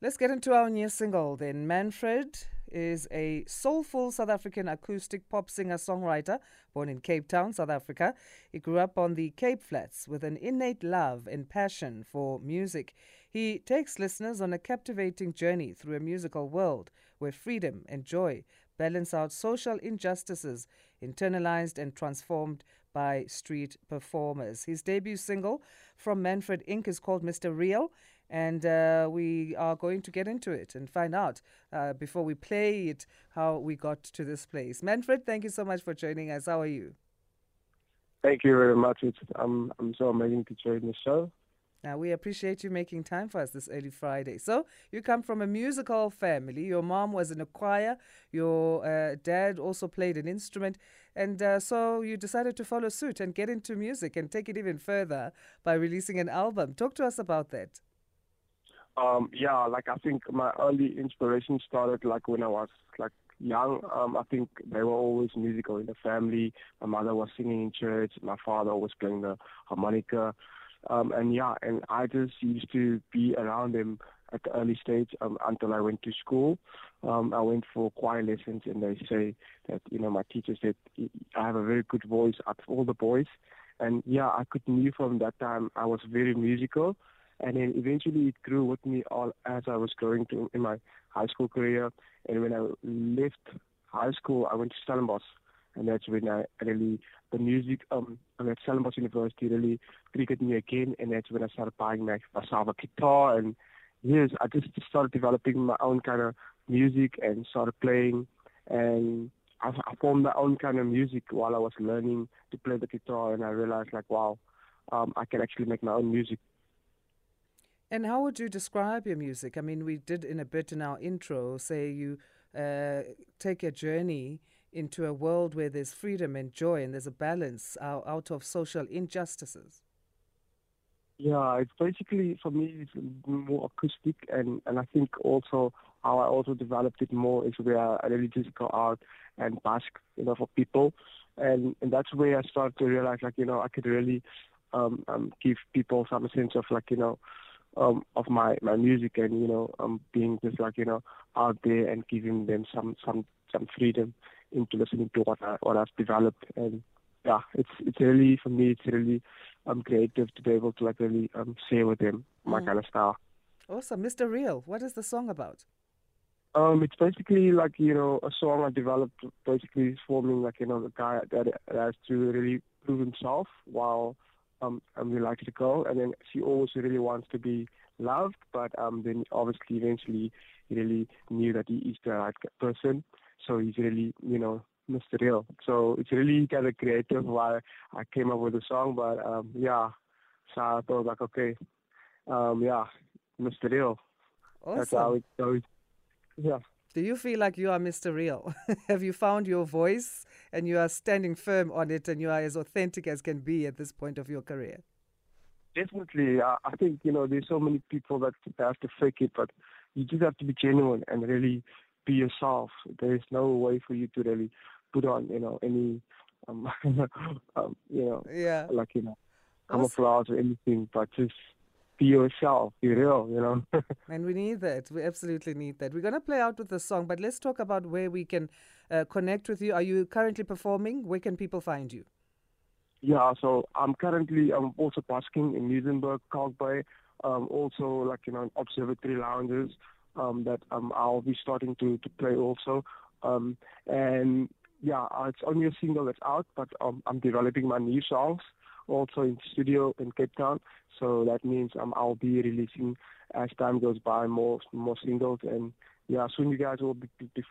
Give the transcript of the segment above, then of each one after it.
Let's get into our new single then. Manfred is a soulful South African acoustic pop singer songwriter born in Cape Town, South Africa. He grew up on the Cape Flats with an innate love and passion for music. He takes listeners on a captivating journey through a musical world where freedom and joy balance out social injustices internalized and transformed by street performers. His debut single from Manfred Inc. is called Mr. Real and uh, we are going to get into it and find out uh, before we play it how we got to this place. Manfred, thank you so much for joining us. How are you? Thank you very much. It's, I'm, I'm so amazing to join the show. Now, we appreciate you making time for us this early Friday. So, you come from a musical family. Your mom was in a choir, your uh, dad also played an instrument, and uh, so you decided to follow suit and get into music and take it even further by releasing an album. Talk to us about that. Um, yeah, like I think my early inspiration started like when I was like young. Um, I think they were always musical in the family. My mother was singing in church. My father was playing the harmonica. Um, and yeah, and I just used to be around them at the early stage um, until I went to school. Um, I went for choir lessons, and they say that you know my teacher said I have a very good voice of all the boys. And yeah, I could knew from that time I was very musical and then eventually it grew with me all as I was growing to in my high school career. And when I left high school, I went to Stellenbosch, and that's when I really the music um at Stellenbosch University really triggered me again, and that's when I started buying my, myself guitar, and yes, I just started developing my own kind of music and started playing, and I, I formed my own kind of music while I was learning to play the guitar, and I realized like wow, um, I can actually make my own music. And how would you describe your music? I mean, we did in a bit in our intro say you uh, take a journey into a world where there's freedom and joy and there's a balance out, of social injustices. Yeah, it's basically for me it's more acoustic, and and I think also how I also developed it more is where I really just go out and bask, you know, for people, and and that's where I started to realize like you know I could really um, um give people some sense of like you know um, of my my music and you know um, being just like you know out there and giving them some some some freedom into listening to what I what I've developed and yeah it's it's really for me it's really um creative to be able to like really um share with them my mm. kind of style. Awesome, Mr. Real. What is the song about? Um, it's basically like you know a song I developed. Basically, forming like you know the guy that, that has to really prove himself while um, um, we like to go. And then she always really wants to be loved, but um, then obviously eventually he really knew that he is the right person. So he's really, you know, Mr. Real. So it's really kind of creative why I came up with the song. But um, yeah, so I thought like, okay, um, yeah, Mr. Real. Awesome. That's how it goes. Yeah. Do you feel like you are Mr. Real? Have you found your voice and you are standing firm on it and you are as authentic as can be at this point of your career? Definitely. I think, you know, there's so many people that have to fake it, but you just have to be genuine and really be yourself. There's no way for you to really put on, you know, any, um, um you know, yeah. like, you know, camouflage or anything, but just be yourself, be real, you know. and we need that. We absolutely need that. We're going to play out with the song, but let's talk about where we can uh, connect with you. Are you currently performing? Where can people find you? Yeah, so I'm currently I'm also basking in Muizenberg, Kalk Bay, um, also like you know observatory lounges um, that um, I'll be starting to to play also. Um, and yeah, it's only a single that's out, but um, I'm developing my new songs also in studio in Cape Town. So that means um, I'll be releasing as time goes by more more singles and yeah, soon you guys will be, be, be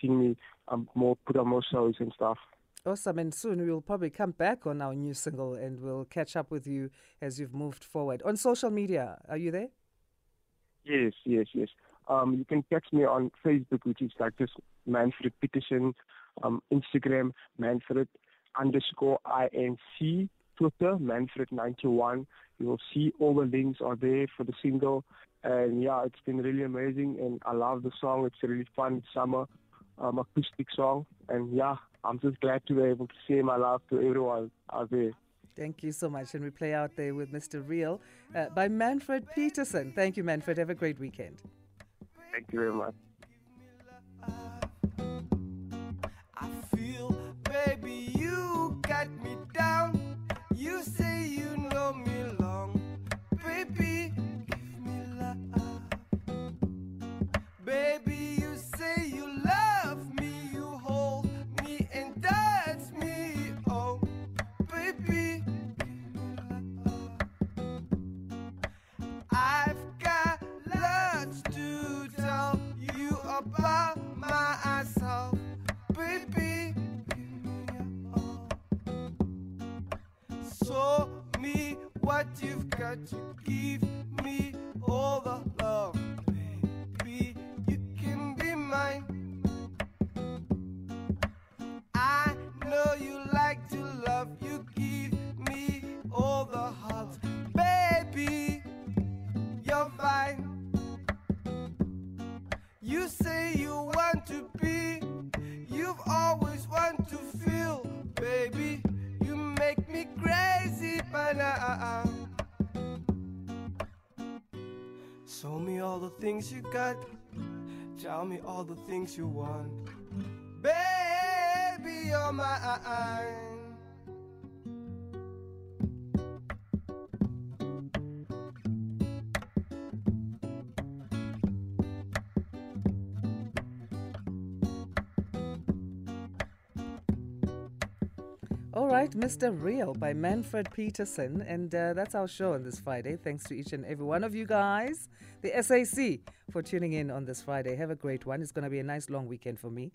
seeing me um, more put on more shows and stuff. Awesome, and soon we'll probably come back on our new single and we'll catch up with you as you've moved forward. On social media, are you there? Yes, yes, yes. Um, you can catch me on Facebook, which is like just Manfred Petersen, um, Instagram, Manfred underscore INC, Twitter, Manfred91. You will see all the links are there for the single. And yeah, it's been really amazing, and I love the song. It's a really fun summer um, acoustic song, and yeah, I'm just glad to be able to share my love to everyone out there. Thank you so much. And we play out there with Mr. Real uh, by Manfred Petersen. Thank you, Manfred. Have a great weekend. Thank you very much. Myself, baby. Show me what you've got give me all the love, baby. You can be mine. I know you like to love. You give me all the baby. You're fine. You say you want to be, you've always want to feel, baby. You make me crazy, now. Show me all the things you got. Tell me all the things you want. Baby, you're mine. All right, Mr. Real by Manfred Petersen. And uh, that's our show on this Friday. Thanks to each and every one of you guys, the SAC, for tuning in on this Friday. Have a great one. It's going to be a nice long weekend for me.